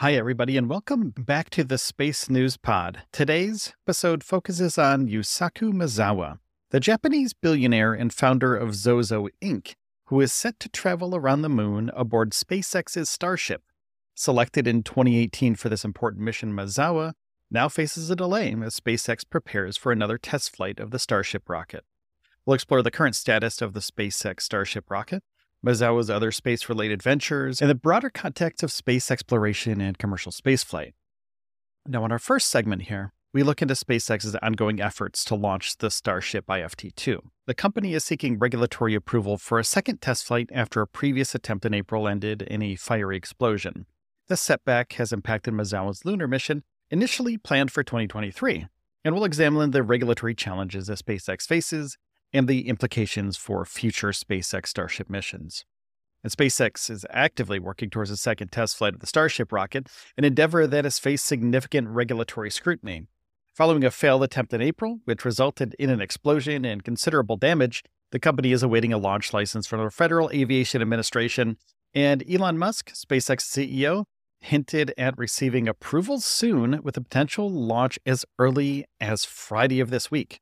Hi, everybody, and welcome back to the Space News Pod. Today's episode focuses on Yusaku Maezawa, the Japanese billionaire and founder of Zozo Inc., who is set to travel around the moon aboard SpaceX's Starship. Selected in 2018 for this important mission, Maezawa now faces a delay as SpaceX prepares for another test flight of the Starship rocket. We'll explore the current status of the SpaceX Starship rocket, Maezawa's other space related ventures, and the broader context of space exploration and commercial spaceflight. Now, in our first segment here, we look into SpaceX's ongoing efforts to launch the Starship IFT 2. The company is seeking regulatory approval for a second test flight after a previous attempt in April ended in a fiery explosion. This setback has impacted Maezawa's lunar mission, initially planned for 2023, and we'll examine the regulatory challenges that SpaceX faces and the implications for future SpaceX Starship missions. And SpaceX is actively working towards a second test flight of the Starship rocket, an endeavor that has faced significant regulatory scrutiny. Following a failed attempt in April, which resulted in an explosion and considerable damage, the company is awaiting a launch license from the Federal Aviation Administration, and Elon Musk, SpaceX CEO, hinted at receiving approval soon with a potential launch as early as Friday of this week.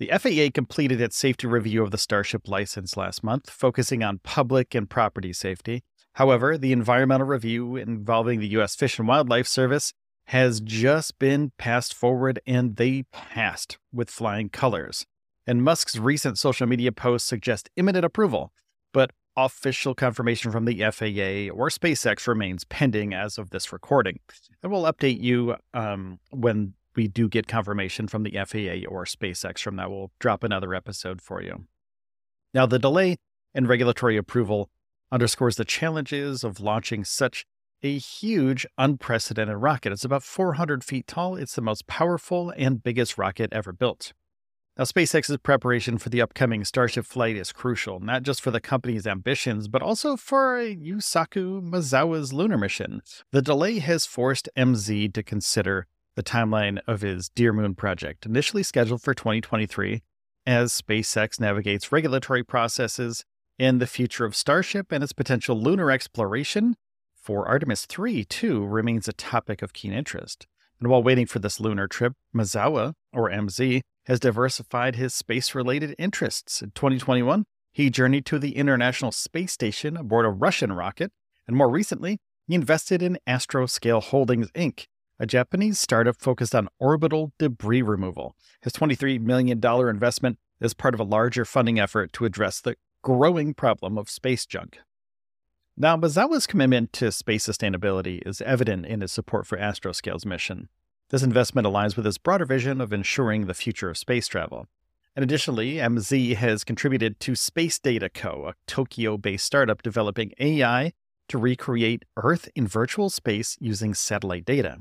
The FAA completed its safety review of the Starship license last month, focusing on public and property safety. However, the environmental review involving the U.S. Fish and Wildlife Service has just been passed forward and they passed with flying colors. And Musk's recent social media posts suggest imminent approval, but official confirmation from the FAA or SpaceX remains pending as of this recording. And we'll update you um, when we do get confirmation from the FAA or SpaceX from that, we'll drop another episode for you. Now, the delay in regulatory approval underscores the challenges of launching such a huge, unprecedented rocket. It's about 400 feet tall. It's the most powerful and biggest rocket ever built. Now, SpaceX's preparation for the upcoming Starship flight is crucial, not just for the company's ambitions, but also for Yusaku Maezawa's lunar mission. The delay has forced MZ to consider the timeline of his Dear Moon project, initially scheduled for 2023, as SpaceX navigates regulatory processes and the future of Starship and its potential lunar exploration for Artemis 3, too, remains a topic of keen interest. And while waiting for this lunar trip, Maezawa, or MZ, has diversified his space related interests. In 2021, he journeyed to the International Space Station aboard a Russian rocket, and more recently, he invested in Astroscale Holdings Inc., a Japanese startup focused on orbital debris removal. His $23 million investment is part of a larger funding effort to address the growing problem of space junk. Now, Maezawa's commitment to space sustainability is evident in his support for Astroscale's mission. This investment aligns with his broader vision of ensuring the future of space travel. And additionally, MZ has contributed to Space Data Co., a Tokyo based startup developing AI to recreate Earth in virtual space using satellite data.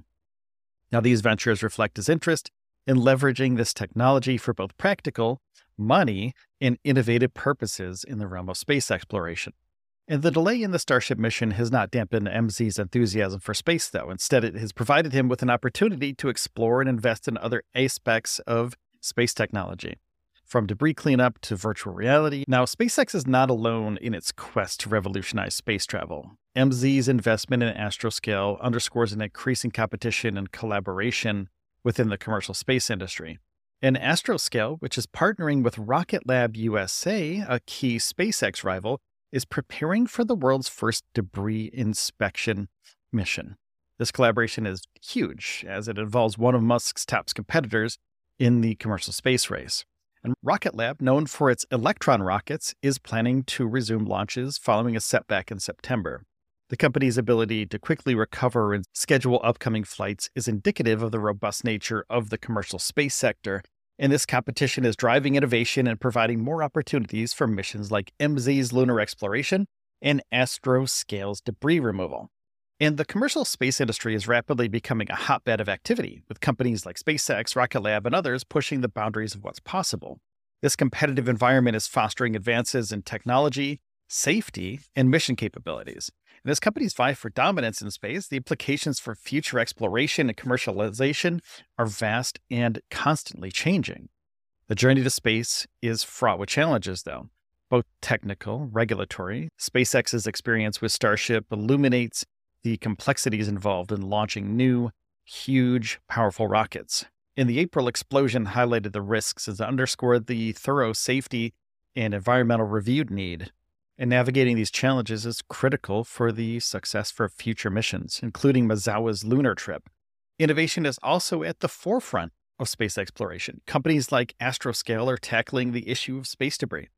Now, these ventures reflect his interest in leveraging this technology for both practical, money, and innovative purposes in the realm of space exploration. And the delay in the Starship mission has not dampened MZ's enthusiasm for space, though. Instead, it has provided him with an opportunity to explore and invest in other aspects of space technology. From debris cleanup to virtual reality. Now, SpaceX is not alone in its quest to revolutionize space travel. MZ's investment in Astroscale underscores an increasing competition and collaboration within the commercial space industry. And Astroscale, which is partnering with Rocket Lab USA, a key SpaceX rival, is preparing for the world's first debris inspection mission. This collaboration is huge as it involves one of Musk's top competitors in the commercial space race. And Rocket Lab, known for its Electron rockets, is planning to resume launches following a setback in September. The company's ability to quickly recover and schedule upcoming flights is indicative of the robust nature of the commercial space sector, and this competition is driving innovation and providing more opportunities for missions like MZ's lunar exploration and Astroscale's debris removal. And the commercial space industry is rapidly becoming a hotbed of activity, with companies like SpaceX, Rocket Lab, and others pushing the boundaries of what's possible. This competitive environment is fostering advances in technology, safety, and mission capabilities. And as companies vie for dominance in space, the implications for future exploration and commercialization are vast and constantly changing. The journey to space is fraught with challenges, though, both technical, regulatory. SpaceX's experience with Starship illuminates the complexities involved in launching new, huge, powerful rockets. In the April explosion highlighted the risks as underscored the thorough safety and environmental review need and navigating these challenges is critical for the success for future missions, including Maezawa's lunar trip. Innovation is also at the forefront of space exploration. Companies like Astroscale are tackling the issue of space debris,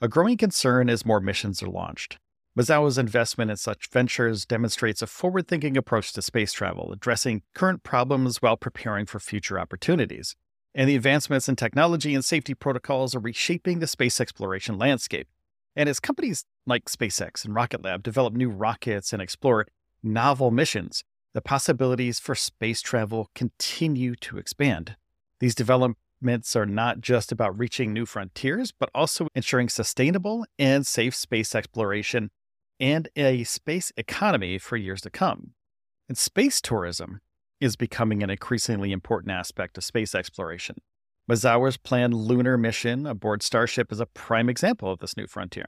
a growing concern as more missions are launched. Maezawa's investment in such ventures demonstrates a forward thinking approach to space travel, addressing current problems while preparing for future opportunities. And the advancements in technology and safety protocols are reshaping the space exploration landscape. And as companies like SpaceX and Rocket Lab develop new rockets and explore novel missions, the possibilities for space travel continue to expand. These developments are not just about reaching new frontiers, but also ensuring sustainable and safe space exploration and a space economy for years to come. And space tourism is becoming an increasingly important aspect of space exploration. Maezawa's planned lunar mission aboard Starship is a prime example of this new frontier.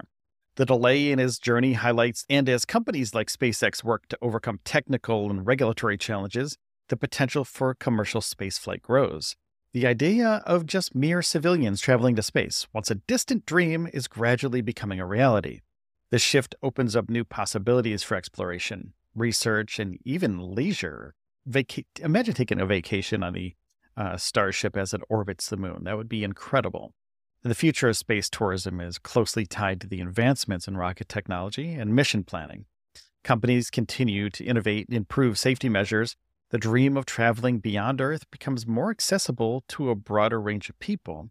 The delay in his journey highlights, and as companies like SpaceX work to overcome technical and regulatory challenges, the potential for commercial spaceflight grows. The idea of just mere civilians traveling to space, once a distant dream, is gradually becoming a reality. This shift opens up new possibilities for exploration, research, and even leisure. Imagine taking a vacation on the uh, Starship as it orbits the moon. That would be incredible. The future of space tourism is closely tied to the advancements in rocket technology and mission planning. Companies continue to innovate and improve safety measures. The dream of traveling beyond Earth becomes more accessible to a broader range of people.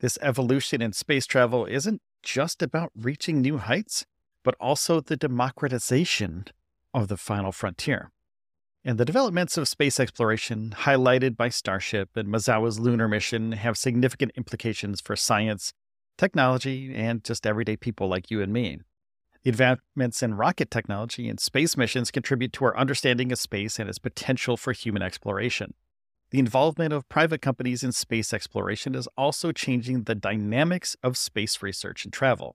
This evolution in space travel isn't just about reaching new heights, but also the democratization of the final frontier and the developments of space exploration, highlighted by Starship and Maezawa's lunar mission, have significant implications for science, technology, and just everyday people like you and me. The advancements in rocket technology and space missions contribute to our understanding of space and its potential for human exploration. The involvement of private companies in space exploration is also changing the dynamics of space research and travel.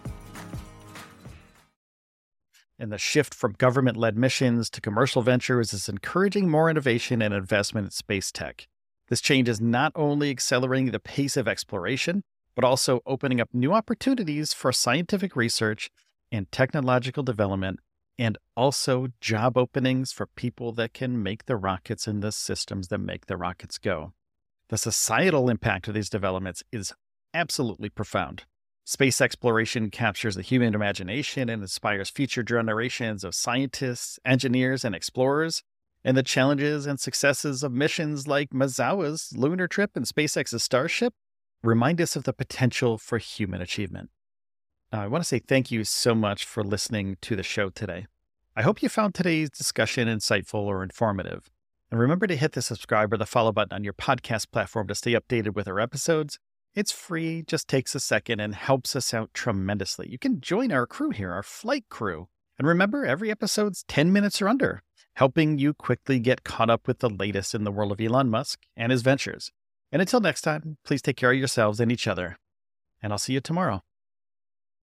and the shift from government led missions to commercial ventures is encouraging more innovation and investment in space tech. This change is not only accelerating the pace of exploration, but also opening up new opportunities for scientific research and technological development, and also job openings for people that can make the rockets and the systems that make the rockets go. The societal impact of these developments is absolutely profound. Space exploration captures the human imagination and inspires future generations of scientists, engineers, and explorers. And the challenges and successes of missions like Maezawa's lunar trip and SpaceX's Starship remind us of the potential for human achievement. Now, I want to say thank you so much for listening to the show today. I hope you found today's discussion insightful or informative. And remember to hit the subscribe or the follow button on your podcast platform to stay updated with our episodes it's free, just takes a second, and helps us out tremendously. You can join our crew here, our flight crew. And remember, every episode's 10 minutes or under. helping you quickly get caught up with the latest in the world of Elon Musk and his ventures. And until next time, please take care of yourselves and each other. And I'll see you tomorrow.